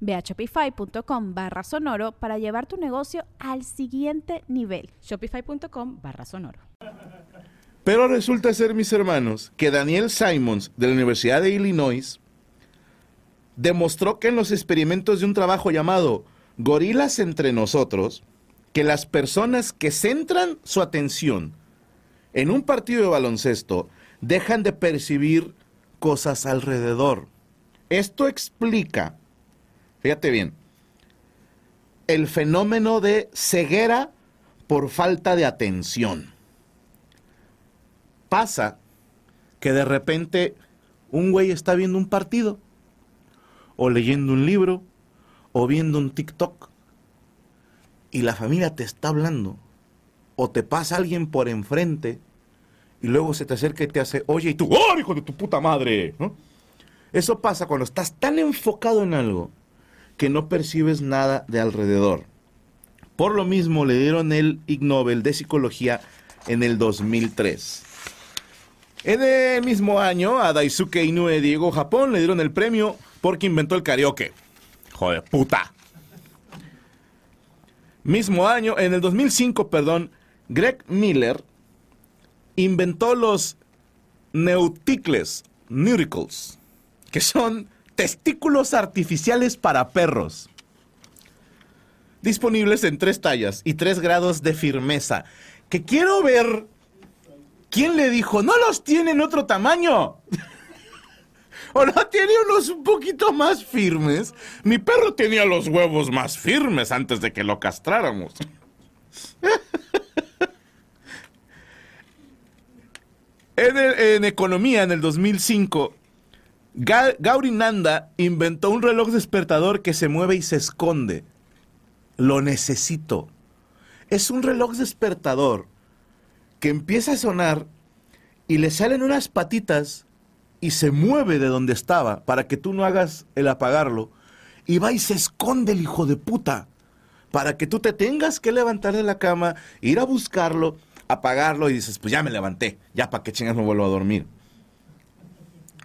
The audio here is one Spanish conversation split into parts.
Ve a shopify.com barra sonoro para llevar tu negocio al siguiente nivel. Shopify.com barra sonoro. Pero resulta ser, mis hermanos, que Daniel Simons de la Universidad de Illinois demostró que en los experimentos de un trabajo llamado Gorilas entre nosotros, que las personas que centran su atención en un partido de baloncesto dejan de percibir cosas alrededor. Esto explica Fíjate bien. El fenómeno de ceguera por falta de atención. Pasa que de repente un güey está viendo un partido, o leyendo un libro, o viendo un TikTok, y la familia te está hablando, o te pasa alguien por enfrente, y luego se te acerca y te hace, oye, y tú, ¡oh, hijo de tu puta madre! Eso pasa cuando estás tan enfocado en algo que no percibes nada de alrededor. Por lo mismo le dieron el Ig Nobel de Psicología en el 2003. En el mismo año, a Daisuke Inoue de Diego Japón le dieron el premio porque inventó el karaoke. Joder, puta. Mismo año, en el 2005, perdón, Greg Miller inventó los neuticles, neuticles, que son testículos artificiales para perros. Disponibles en tres tallas y tres grados de firmeza. Que quiero ver quién le dijo, no los tiene en otro tamaño. o no tiene unos un poquito más firmes. Mi perro tenía los huevos más firmes antes de que lo castráramos. en, en economía, en el 2005, Gauri Nanda inventó un reloj despertador que se mueve y se esconde. Lo necesito. Es un reloj despertador que empieza a sonar y le salen unas patitas y se mueve de donde estaba para que tú no hagas el apagarlo. Y va y se esconde el hijo de puta para que tú te tengas que levantar de la cama, ir a buscarlo, apagarlo y dices, pues ya me levanté, ya para que chingas me vuelvo a dormir.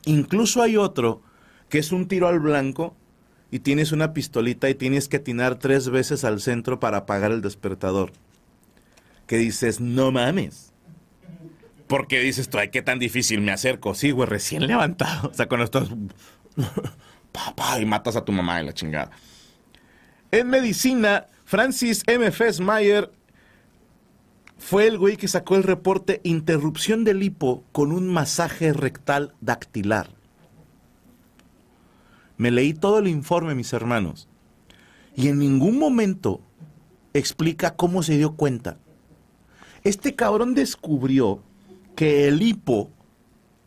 Incluso hay otro que es un tiro al blanco y tienes una pistolita y tienes que atinar tres veces al centro para apagar el despertador. Que dices, no mames. Porque dices tú, ay, qué tan difícil me acerco. Sí, güey, recién levantado. O sea, cuando estás. Papá, y matas a tu mamá en la chingada. En medicina, Francis M. Fessmeyer fue el güey que sacó el reporte interrupción del hipo con un masaje rectal dactilar. Me leí todo el informe, mis hermanos, y en ningún momento explica cómo se dio cuenta. Este cabrón descubrió que el hipo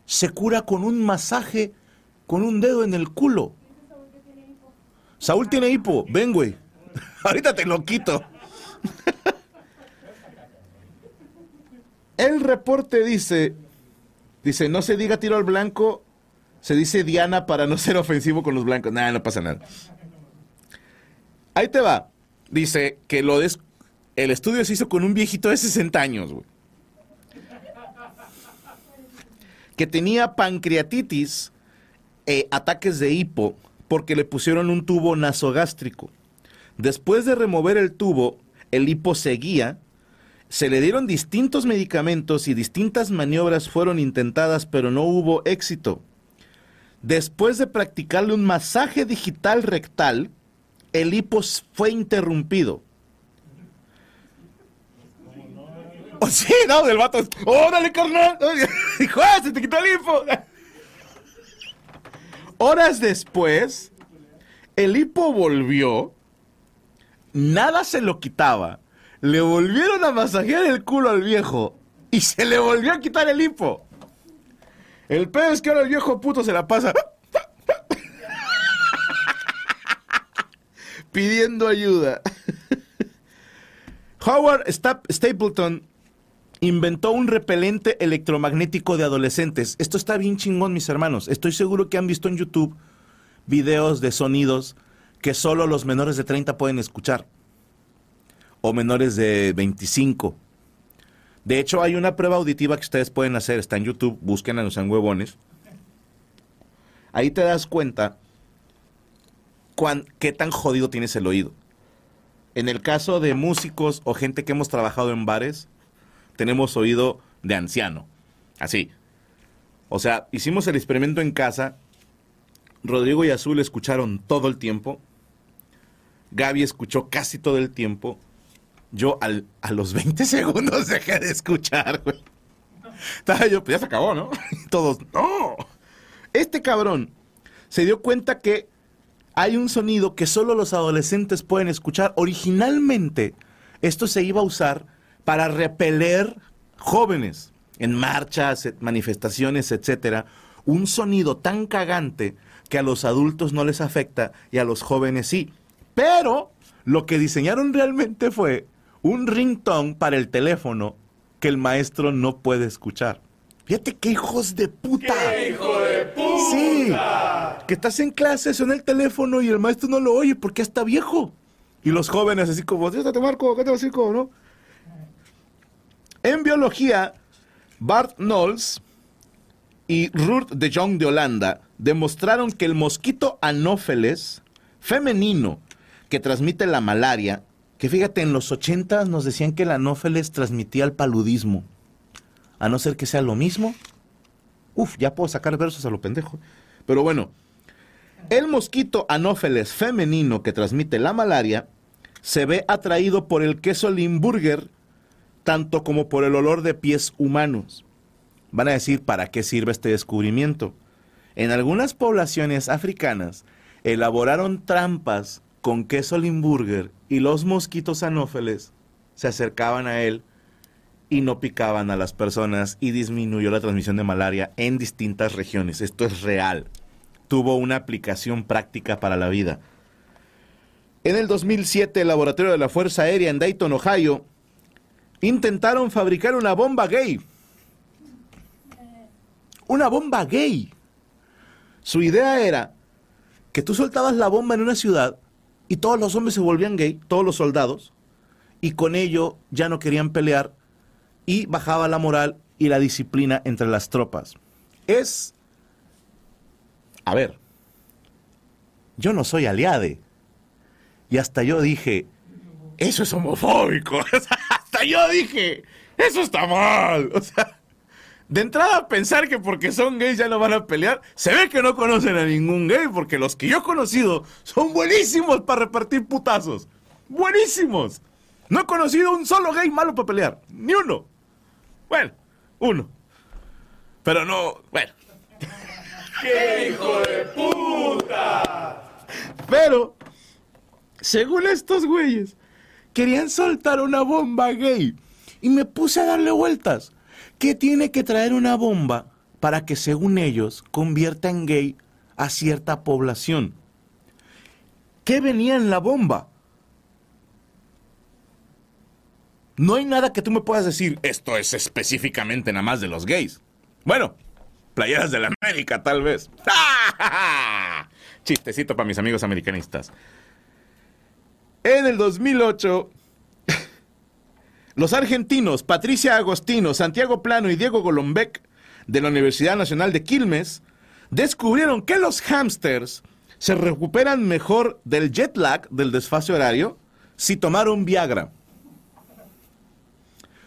se cura con un masaje con un dedo en el culo. Saúl tiene hipo, ven güey. Ahorita te lo quito. El reporte dice, dice, no se diga tiro al blanco, se dice Diana para no ser ofensivo con los blancos. Nada, no pasa nada. Ahí te va. Dice que lo des, el estudio se hizo con un viejito de 60 años, güey. Que tenía pancreatitis, e ataques de hipo, porque le pusieron un tubo nasogástrico. Después de remover el tubo, el hipo seguía se le dieron distintos medicamentos y distintas maniobras fueron intentadas, pero no hubo éxito. Después de practicarle un masaje digital rectal, el hipo fue interrumpido. Oh, sí, no, del vato. ¡Órale, carnal! Dijo, ¡ah, se te quitó el hipo! Horas después, el hipo volvió. Nada se lo quitaba. Le volvieron a masajear el culo al viejo. Y se le volvió a quitar el hipo. El pedo es que ahora el viejo puto se la pasa. pidiendo ayuda. Howard Stapleton inventó un repelente electromagnético de adolescentes. Esto está bien chingón, mis hermanos. Estoy seguro que han visto en YouTube videos de sonidos que solo los menores de 30 pueden escuchar. O menores de 25. De hecho, hay una prueba auditiva que ustedes pueden hacer. Está en YouTube. Busquen a los huevones. Ahí te das cuenta cuán, qué tan jodido tienes el oído. En el caso de músicos o gente que hemos trabajado en bares, tenemos oído de anciano. Así. O sea, hicimos el experimento en casa. Rodrigo y Azul escucharon todo el tiempo. Gaby escuchó casi todo el tiempo. Yo a los 20 segundos dejé de escuchar, güey. yo, pues ya se acabó, ¿no? Todos, no. Este cabrón se dio cuenta que hay un sonido que solo los adolescentes pueden escuchar. Originalmente, esto se iba a usar para repeler jóvenes en marchas, manifestaciones, etcétera. Un sonido tan cagante que a los adultos no les afecta y a los jóvenes sí. Pero lo que diseñaron realmente fue un ringtone para el teléfono que el maestro no puede escuchar. Fíjate qué hijos de puta. ¡Qué hijo de puta! Sí. Que estás en clase, suena el teléfono y el maestro no lo oye porque está viejo. Y los jóvenes así como, te Marco, ¿qué te decir no? En biología, Bart Knowles y Ruth de Jong de Holanda demostraron que el mosquito anófeles femenino que transmite la malaria, que fíjate, en los 80 nos decían que el anófeles transmitía el paludismo a no ser que sea lo mismo. Uf, ya puedo sacar versos a lo pendejo. Pero bueno, el mosquito anófeles femenino que transmite la malaria se ve atraído por el queso Limburger tanto como por el olor de pies humanos. Van a decir, ¿para qué sirve este descubrimiento? En algunas poblaciones africanas elaboraron trampas con queso Limburger y los mosquitos anófeles se acercaban a él y no picaban a las personas y disminuyó la transmisión de malaria en distintas regiones. Esto es real. Tuvo una aplicación práctica para la vida. En el 2007, el laboratorio de la Fuerza Aérea en Dayton, Ohio, intentaron fabricar una bomba gay. Una bomba gay. Su idea era que tú soltabas la bomba en una ciudad y todos los hombres se volvían gay, todos los soldados, y con ello ya no querían pelear y bajaba la moral y la disciplina entre las tropas. Es... A ver, yo no soy aliade. Y hasta yo dije, eso es homofóbico. hasta yo dije, eso está mal. O sea, de entrada pensar que porque son gays ya no van a pelear, se ve que no conocen a ningún gay, porque los que yo he conocido son buenísimos para repartir putazos. Buenísimos. No he conocido un solo gay malo para pelear. Ni uno. Bueno, uno. Pero no, bueno. ¡Qué hijo de puta! Pero, según estos güeyes, querían soltar una bomba gay. Y me puse a darle vueltas. ¿Qué tiene que traer una bomba para que, según ellos, convierta en gay a cierta población? ¿Qué venía en la bomba? No hay nada que tú me puedas decir, esto es específicamente nada más de los gays. Bueno, playeras de la América, tal vez. Chistecito para mis amigos americanistas. En el 2008, los argentinos Patricia Agostino, Santiago Plano y Diego Golombek de la Universidad Nacional de Quilmes descubrieron que los hámsters se recuperan mejor del jet lag, del desfase horario, si tomaron Viagra.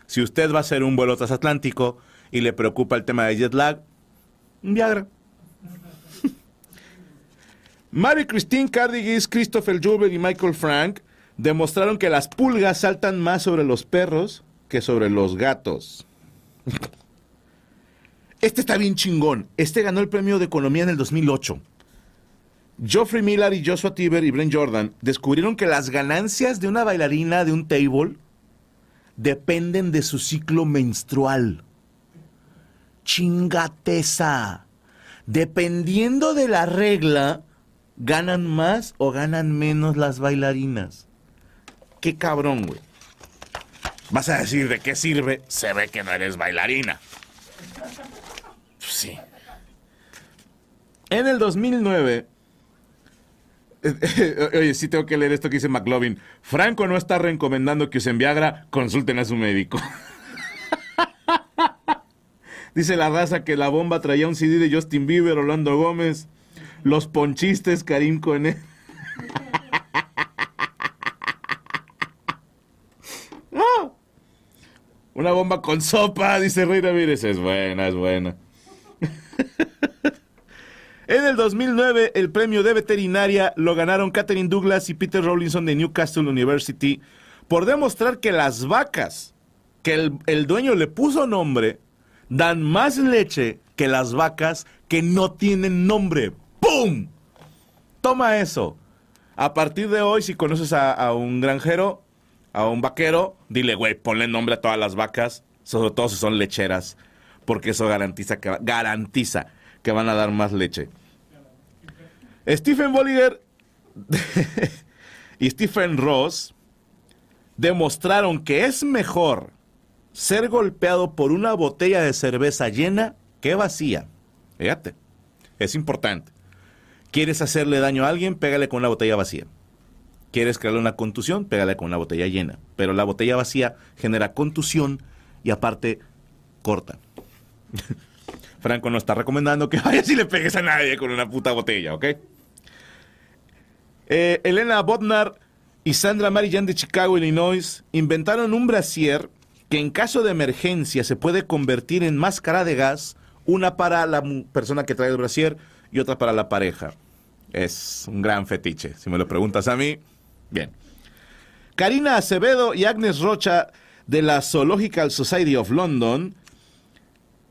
Si usted va a hacer un vuelo transatlántico y le preocupa el tema de jet lag, Viagra. Mary Christine Cardigis, Christopher Julber y Michael Frank demostraron que las pulgas saltan más sobre los perros que sobre los gatos. Este está bien chingón. Este ganó el premio de economía en el 2008. Geoffrey Miller y Joshua Tiber y Brent Jordan descubrieron que las ganancias de una bailarina de un table dependen de su ciclo menstrual. Chingateza. Dependiendo de la regla, ganan más o ganan menos las bailarinas. Qué cabrón, güey. Vas a decir de qué sirve. Se ve que no eres bailarina. Pues sí. En el 2009. Oye, sí tengo que leer esto que dice McLovin. Franco no está recomendando que usen Viagra, consulten a su médico. dice la raza que la bomba traía un CD de Justin Bieber, Orlando Gómez, los ponchistes, Karim Cone. ¡Ah! Una bomba con sopa, dice Rey Ramírez. Es buena, es buena. en el 2009, el premio de veterinaria lo ganaron Catherine Douglas y Peter Rawlinson de Newcastle University por demostrar que las vacas que el, dueño le puso nombre dan más leche que las vacas que no tienen nombre. ¡Pum! Toma eso. A partir de hoy, si conoces a un granjero, a un vaquero, dile, güey, ponle nombre a todas las vacas, sobre todo si son lecheras, porque eso garantiza que, garantiza que van a dar más leche. Stephen Bolliger y Stephen Ross demostraron que es mejor ser golpeado por una botella de cerveza llena que vacía. Fíjate, es importante. ¿Quieres hacerle daño a alguien? Pégale con una botella vacía. ¿Quieres crearle una contusión? Pégale con una botella llena. Pero la botella vacía genera contusión y aparte corta. Franco no está recomendando que vayas y le pegues a nadie con una puta botella, ¿ok? Eh, Elena Bodnar y Sandra Marijan de Chicago, Illinois, inventaron un brasier que en caso de emergencia se puede convertir en máscara de gas, una para la persona que trae el brasier y otra para la pareja. Es un gran fetiche, si me lo preguntas a mí. Bien. Karina Acevedo y Agnes Rocha de la Zoological Society of London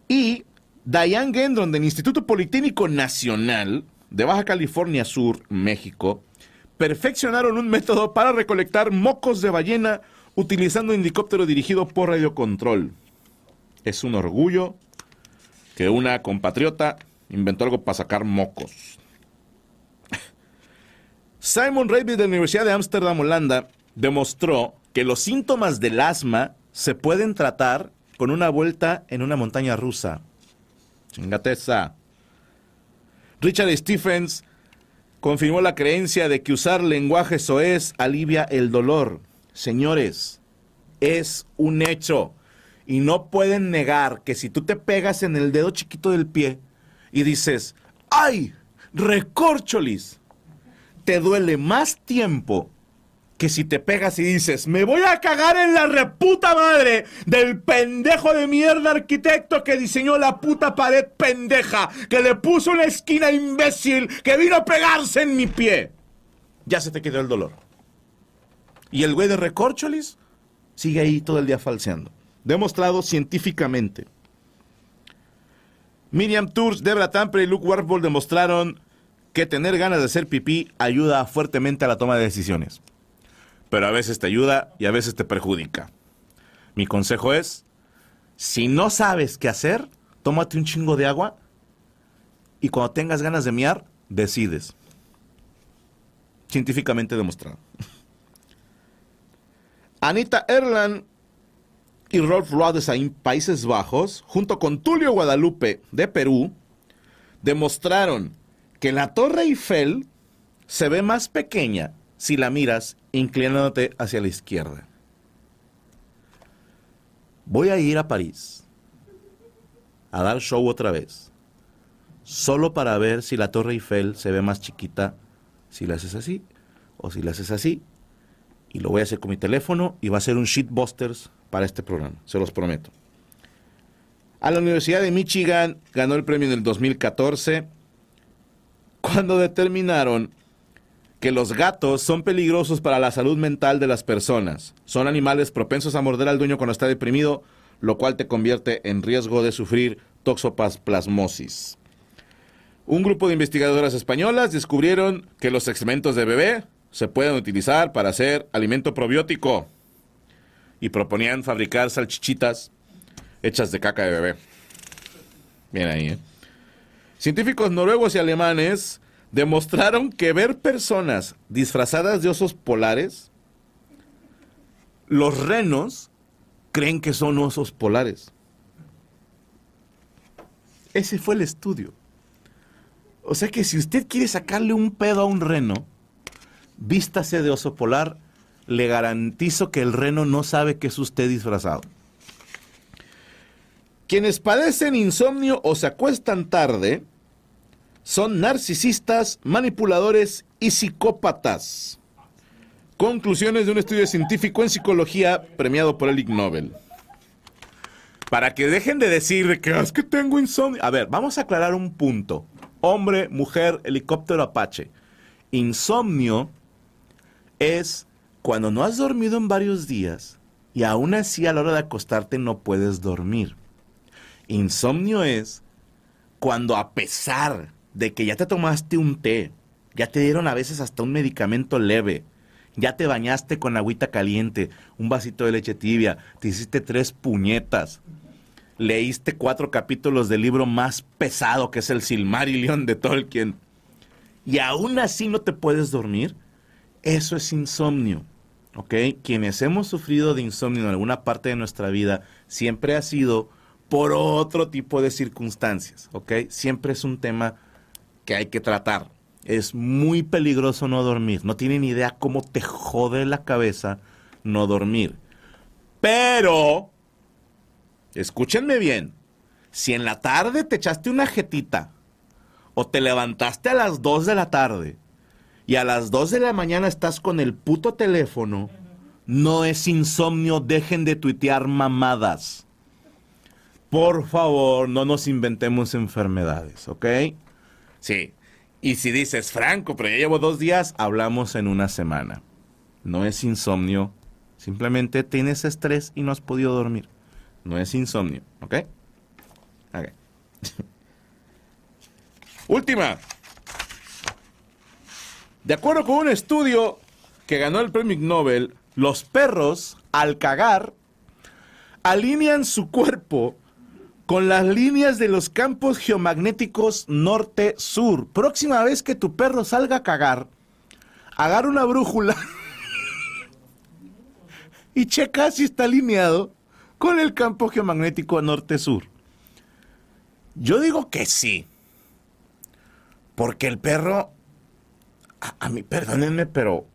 y Diane Gendron del Instituto Politécnico Nacional de Baja California Sur, México, perfeccionaron un método para recolectar mocos de ballena utilizando un helicóptero dirigido por radiocontrol. Es un orgullo que una compatriota inventó algo para sacar mocos. Simon Raby de la Universidad de Ámsterdam, Holanda, demostró que los síntomas del asma se pueden tratar con una vuelta en una montaña rusa. Chingateza. Richard Stephens confirmó la creencia de que usar lenguaje soez alivia el dolor. Señores, es un hecho. Y no pueden negar que si tú te pegas en el dedo chiquito del pie y dices, ¡ay! ¡Recorcholis! Te duele más tiempo que si te pegas y dices, me voy a cagar en la reputa madre del pendejo de mierda arquitecto que diseñó la puta pared pendeja, que le puso una esquina imbécil, que vino a pegarse en mi pie. Ya se te quedó el dolor. Y el güey de Recorcholis sigue ahí todo el día falseando. Demostrado científicamente. Miriam Tours, Debra Tamper y Luke Warford demostraron que tener ganas de hacer pipí ayuda fuertemente a la toma de decisiones. Pero a veces te ayuda y a veces te perjudica. Mi consejo es, si no sabes qué hacer, tómate un chingo de agua y cuando tengas ganas de miar, decides. Científicamente demostrado. Anita Erland y Rolf Rodesheim, Países Bajos, junto con Tulio Guadalupe de Perú, demostraron que la Torre Eiffel se ve más pequeña si la miras inclinándote hacia la izquierda. Voy a ir a París a dar show otra vez, solo para ver si la Torre Eiffel se ve más chiquita si la haces así o si la haces así. Y lo voy a hacer con mi teléfono y va a ser un shitbusters para este programa, se los prometo. A la Universidad de Michigan ganó el premio en el 2014 cuando determinaron que los gatos son peligrosos para la salud mental de las personas. Son animales propensos a morder al dueño cuando está deprimido, lo cual te convierte en riesgo de sufrir toxoplasmosis. Un grupo de investigadoras españolas descubrieron que los excrementos de bebé se pueden utilizar para hacer alimento probiótico y proponían fabricar salchichitas hechas de caca de bebé. Bien ahí, ¿eh? Científicos noruegos y alemanes demostraron que ver personas disfrazadas de osos polares, los renos creen que son osos polares. Ese fue el estudio. O sea que si usted quiere sacarle un pedo a un reno, vístase de oso polar, le garantizo que el reno no sabe que es usted disfrazado. Quienes padecen insomnio o se acuestan tarde son narcisistas, manipuladores y psicópatas. Conclusiones de un estudio científico en psicología premiado por el Ig Nobel. Para que dejen de decir que "Ah, es que tengo insomnio. A ver, vamos a aclarar un punto. Hombre, mujer, helicóptero Apache. Insomnio es cuando no has dormido en varios días y aún así a la hora de acostarte no puedes dormir. Insomnio es cuando a pesar de que ya te tomaste un té, ya te dieron a veces hasta un medicamento leve, ya te bañaste con agüita caliente, un vasito de leche tibia, te hiciste tres puñetas, leíste cuatro capítulos del libro más pesado que es el Silmarillion de Tolkien, y aún así no te puedes dormir, eso es insomnio. ¿Ok? Quienes hemos sufrido de insomnio en alguna parte de nuestra vida siempre ha sido por otro tipo de circunstancias. ¿Ok? Siempre es un tema que hay que tratar. Es muy peligroso no dormir. No tienen idea cómo te jode la cabeza no dormir. Pero, escúchenme bien, si en la tarde te echaste una jetita o te levantaste a las 2 de la tarde y a las 2 de la mañana estás con el puto teléfono, no es insomnio, dejen de tuitear mamadas. Por favor, no nos inventemos enfermedades, ¿ok? Sí. Y si dices, Franco, pero ya llevo dos días, hablamos en una semana. No es insomnio, simplemente tienes estrés y no has podido dormir. No es insomnio, ¿ok? Ok. Última. De acuerdo con un estudio que ganó el premio Nobel, los perros, al cagar, alinean su cuerpo con las líneas de los campos geomagnéticos norte-sur. Próxima vez que tu perro salga a cagar, agarra una brújula y checa si está alineado con el campo geomagnético norte-sur. Yo digo que sí. Porque el perro, a, a mí, perdónenme, pero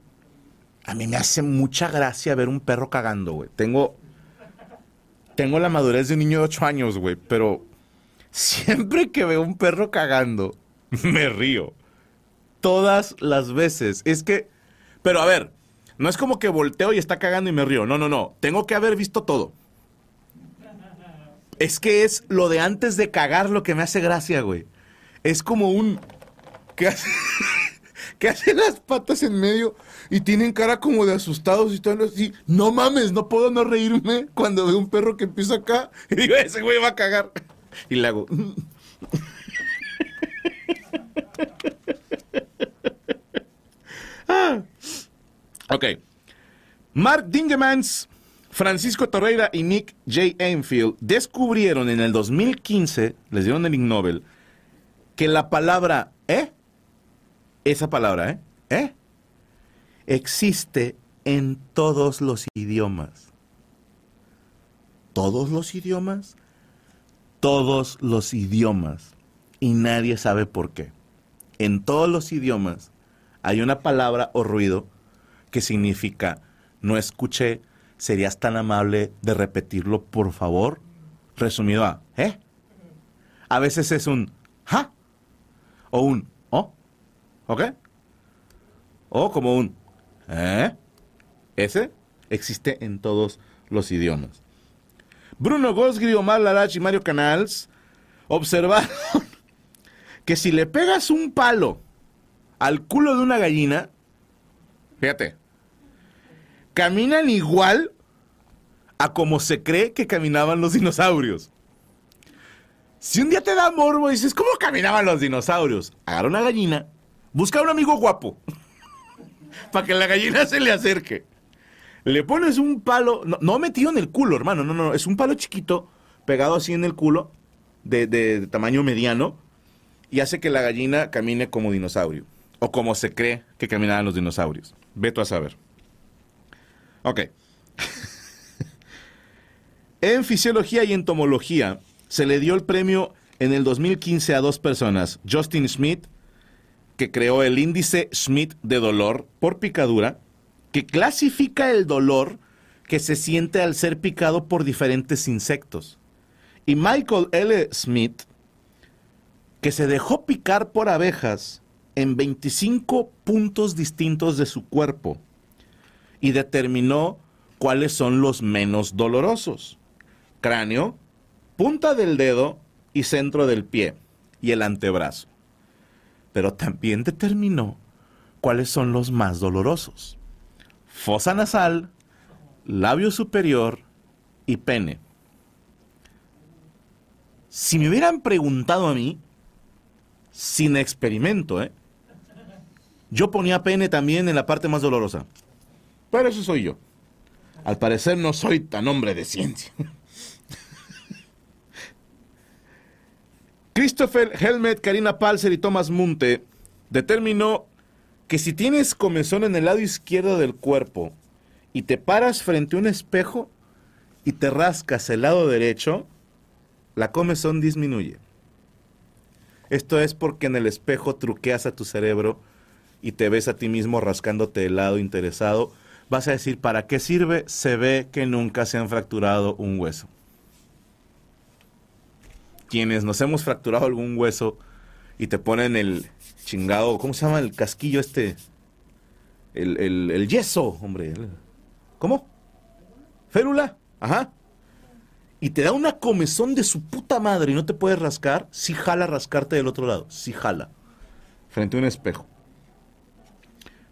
a mí me hace mucha gracia ver un perro cagando, güey. Tengo, tengo la madurez de un niño de 8 años, güey, pero siempre que veo un perro cagando, me río. Todas las veces. Es que, pero a ver, no es como que volteo y está cagando y me río. No, no, no. Tengo que haber visto todo. Es que es lo de antes de cagar lo que me hace gracia, güey. Es como un... que hace, que hace las patas en medio y tienen cara como de asustados y todo así. No mames, no puedo no reírme cuando veo un perro que empieza acá y digo, ese güey va a cagar. Y le hago... Ah. Ok. Mark Dingemans, Francisco Torreira y Nick J. Enfield descubrieron en el 2015, les dieron el Ig Nobel, que la palabra ¿eh? Esa palabra, ¿eh? ¿eh? Existe en todos los idiomas. ¿Todos los idiomas? Todos los idiomas. Y nadie sabe por qué. En todos los idiomas hay una palabra o ruido que significa no escuché, serías tan amable de repetirlo, por favor. Resumido a, ¿eh? A veces es un ja o un ¿ok? O como un ¿eh? Ese existe en todos los idiomas. Bruno Gosgri, Omar Larach y Mario Canals observaron que si le pegas un palo al culo de una gallina, Fíjate. Caminan igual a como se cree que caminaban los dinosaurios. Si un día te da morbo y dices, ¿cómo caminaban los dinosaurios? Agarra una gallina, busca un amigo guapo para que la gallina se le acerque. Le pones un palo, no, metido en el culo, hermano, no, no, es un palo chiquito pegado así en el culo, de, de tamaño mediano, y hace que la gallina camine como dinosaurio, o como se cree que caminaban los dinosaurios. Veto a saber. Ok. en fisiología y entomología se le dio el premio en el 2015 a dos personas, Justin Smith, que creó el índice Smith de dolor por picadura, que clasifica el dolor que se siente al ser picado por diferentes insectos. Y Michael L. Smith, que se dejó picar por abejas en 25 puntos distintos de su cuerpo y determinó cuáles son los menos dolorosos. Cráneo, punta del dedo y centro del pie y el antebrazo. Pero también determinó cuáles son los más dolorosos. Fosa nasal, labio superior y pene. Si me hubieran preguntado a mí, sin experimento, ¿eh? yo ponía pene también en la parte más dolorosa. Pero eso soy yo. Al parecer no soy tan hombre de ciencia. Christopher Helmet, Karina Palser y Thomas Munte determinó que si tienes comezón en el lado izquierdo del cuerpo y te paras frente a un espejo y te rascas el lado derecho, la comezón disminuye. Esto es porque en el espejo truqueas a tu cerebro y te ves a ti mismo rascándote el lado interesado. Vas a decir, ¿para qué sirve? Se ve que nunca se han fracturado un hueso. Quienes nos hemos fracturado algún hueso y te ponen el chingado, ¿cómo se llama el casquillo este? El, el, yeso, hombre. ¿Cómo? Férula, ajá. Y te da una comezón de su puta madre y no te puedes rascar, sí jala rascarte del otro lado, sí jala. Frente a un espejo.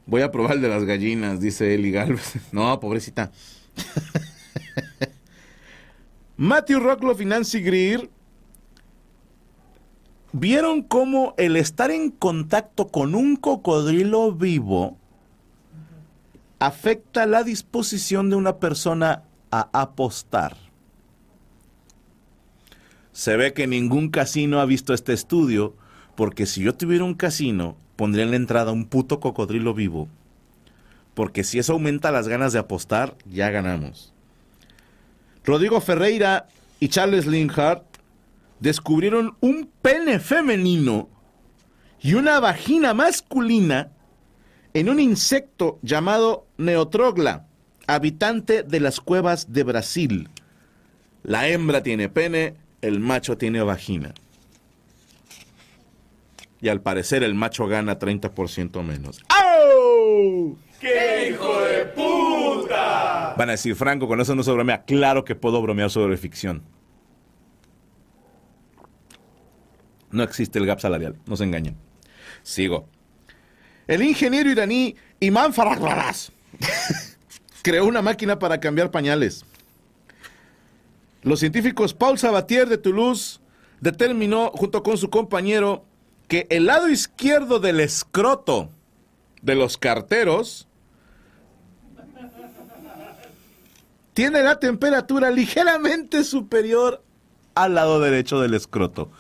Voy a probar el de las gallinas, dice Eli Galvez. No, pobrecita. Matthew Rockloff y Nancy Greer vieron cómo el estar en contacto con un cocodrilo vivo afecta la disposición de una persona a apostar. Se ve que ningún casino ha visto este estudio, porque si yo tuviera un casino, pondría en la entrada un puto cocodrilo vivo. Porque si eso aumenta las ganas de apostar, ya ganamos. Rodrigo Ferreira y Charles Linhart descubrieron un pene femenino y una vagina masculina en un insecto llamado Neotrogla, habitante de las cuevas de Brasil. La hembra tiene pene, el macho tiene vagina. Y al parecer el macho gana 30% menos. ¡Oh! ¡Qué hijo de puta! Van a decir, Franco, con eso no se bromea. Claro que puedo bromear sobre ficción. No existe el gap salarial, no se engañen. Sigo. El ingeniero iraní Imán Faraglaras creó una máquina para cambiar pañales. Los científicos Paul Sabatier de Toulouse determinó, junto con su compañero, que el lado izquierdo del escroto de los carteros tiene la temperatura ligeramente superior al lado derecho del escroto.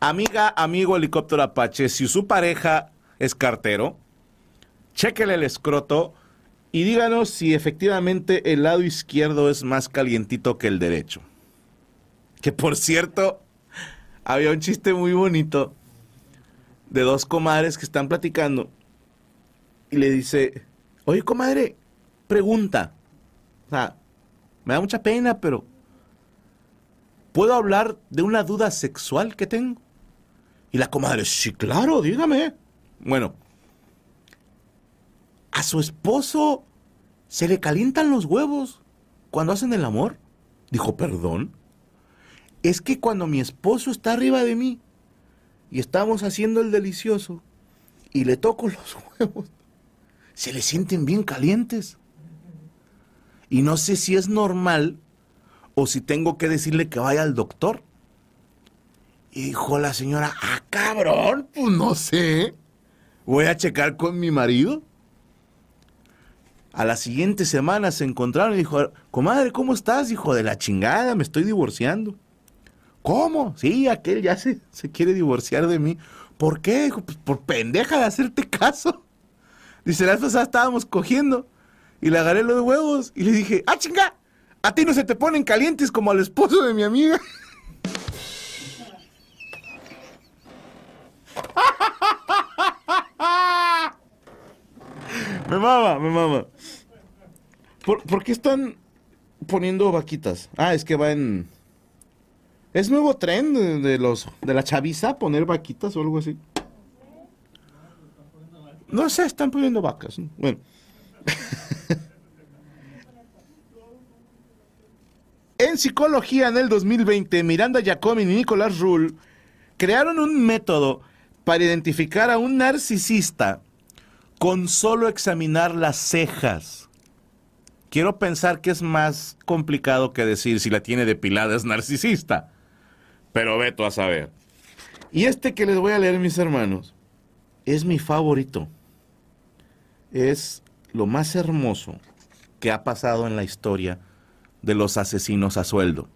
Amiga, amigo helicóptero Apache, si su pareja es cartero, chéquele el escroto y díganos si efectivamente el lado izquierdo es más calientito que el derecho. Que por cierto, había un chiste muy bonito de dos comadres que están platicando y le dice, oye comadre, pregunta. O sea, me da mucha pena, pero ¿puedo hablar de una duda sexual que tengo? Y la comadre, sí, claro, dígame. Bueno, a su esposo se le calientan los huevos cuando hacen el amor. Dijo, perdón. Es que cuando mi esposo está arriba de mí y estamos haciendo el delicioso y le toco los huevos, se le sienten bien calientes. Y no sé si es normal o si tengo que decirle que vaya al doctor. Y dijo la señora, ah, cabrón, pues no sé. Voy a checar con mi marido. A la siguiente semana se encontraron y dijo, comadre, ¿cómo estás? Hijo de la chingada, me estoy divorciando. ¿Cómo? Sí, aquel ya se, se quiere divorciar de mí. ¿Por qué? Dijo, pues por pendeja de hacerte caso. Dice, la vez estábamos cogiendo y le agarré los huevos y le dije, ah, chinga, a ti no se te ponen calientes como al esposo de mi amiga. me mama, me mama. ¿Por, ¿Por, qué están poniendo vaquitas? Ah, es que va en... ¿Es nuevo tren de, los de la chaviza poner vaquitas o algo así? No sé, están poniendo vacas. Bueno. en psicología en el 2020, Miranda Giacomini y Nicolás Rull crearon un método para identificar a un narcisista con solo examinar las cejas. Quiero pensar que es más complicado que decir si la tiene depilada es narcisista. Pero veto a saber. Y este que les voy a leer, mis hermanos, es mi favorito es lo más hermoso que ha pasado en la historia de los asesinos a sueldo.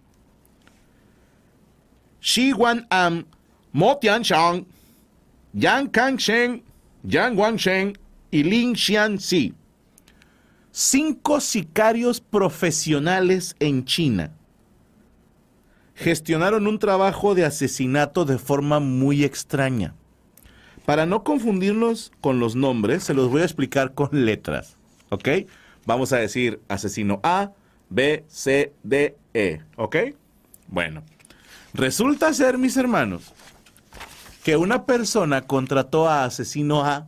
Shi Wan Am, Mo Tianshang, Yang Kangsheng, Yang Wangsheng y Lin Xianxi. Cinco sicarios profesionales en China gestionaron un trabajo de asesinato de forma muy extraña. Para no confundirnos con los nombres, se los voy a explicar con letras. ¿Ok? Vamos a decir asesino A, B, C, D, E. ¿Ok? Bueno. Resulta ser, mis hermanos, que una persona contrató a asesino A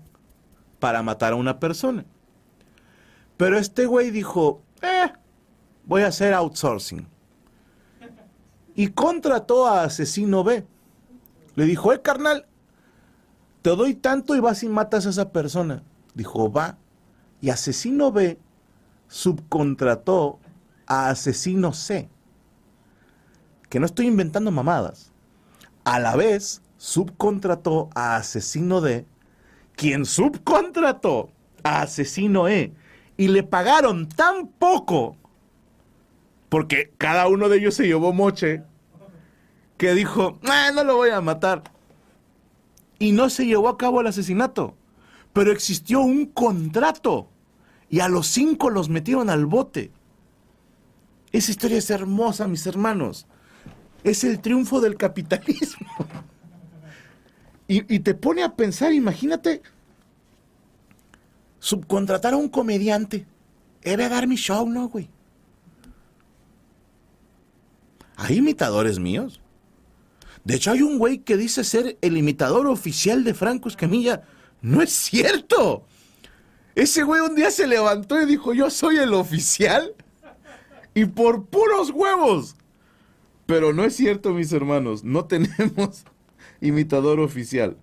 para matar a una persona. Pero este güey dijo, eh, voy a hacer outsourcing. Y contrató a asesino B. Le dijo, eh, carnal, te doy tanto y vas y matas a esa persona. Dijo, va. Y asesino B subcontrató a asesino C. Que no estoy inventando mamadas. A la vez subcontrató a asesino D, quien subcontrató a asesino E. Y le pagaron tan poco, porque cada uno de ellos se llevó moche, que dijo, ah, no lo voy a matar y no se llevó a cabo el asesinato. Pero existió un contrato y a los cinco los metieron al bote. Esa historia es hermosa, mis hermanos. Es el triunfo del capitalismo. Y, te pone a pensar, imagínate, subcontratar a un comediante. De dar mi show, ¿no, güey? Hay imitadores míos. De hecho, hay un güey que dice ser el imitador oficial de Franco Escamilla. No es cierto. Ese güey un día se levantó y dijo, yo soy el oficial. Y por puros huevos. Pero no es cierto, mis hermanos. No tenemos imitador oficial.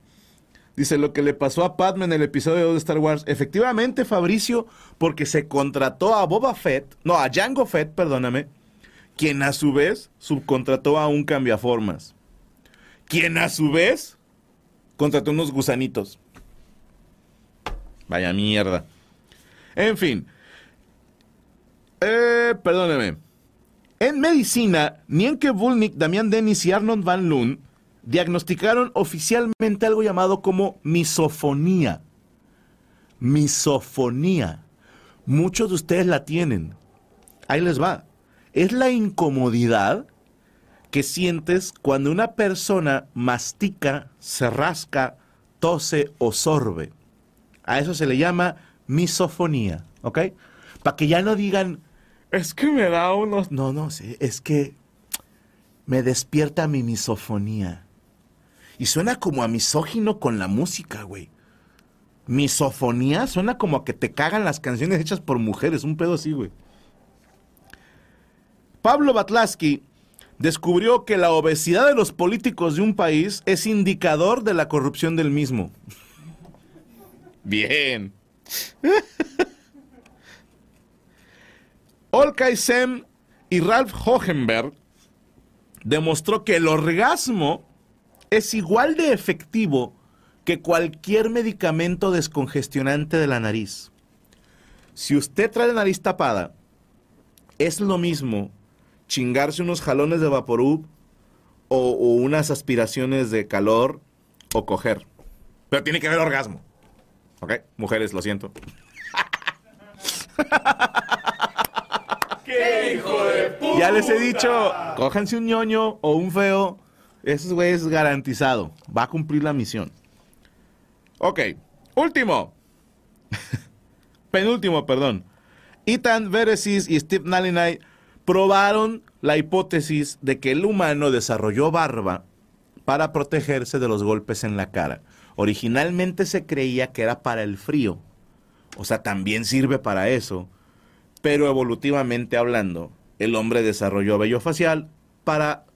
Dice lo que le pasó a Padme en el episodio de Star Wars. Efectivamente, Fabricio, porque se contrató a Boba Fett, no, a Jango Fett, perdóname, quien a su vez subcontrató a un cambiaformas quien a su vez contrató unos gusanitos. Vaya mierda. En fin. Eh, perdóneme. En medicina, Nienke Vulnik, Damián Dennis y Arnold Van Loon diagnosticaron oficialmente algo llamado como misofonía. Misofonía. Muchos de ustedes la tienen. Ahí les va. Es la incomodidad que sientes cuando una persona mastica, se rasca, tose o sorbe. A eso se le llama misofonía, ¿ok? Para que ya no digan, es que me da unos... No, no, es que me despierta mi misofonía. Y suena como a misógino con la música, güey. Misofonía suena como a que te cagan las canciones hechas por mujeres, un pedo así, güey. Pablo Batlaski descubrió que la obesidad de los políticos de un país es indicador de la corrupción del mismo. Bien. Olkay Sem y Ralph Hohenberg demostró que el orgasmo es igual de efectivo que cualquier medicamento descongestionante de la nariz. Si usted trae la nariz tapada, es lo mismo chingarse unos jalones de Vaporub o, o unas aspiraciones de calor o coger. Pero tiene que haber orgasmo. ¿Ok? Mujeres, lo siento. ¡Qué hijo de puta! Ya les he dicho, cójanse un ñoño o un feo. Esos güeyes garantizado. Va a cumplir la misión. Ok. Último. Penúltimo, perdón. Ethan Veresis y Steve Nalinay probaron la hipótesis de que el humano desarrolló barba para protegerse de los golpes en la cara. Originalmente se creía que era para el frío. O sea, también sirve para eso. Pero evolutivamente hablando, el hombre desarrolló vello facial para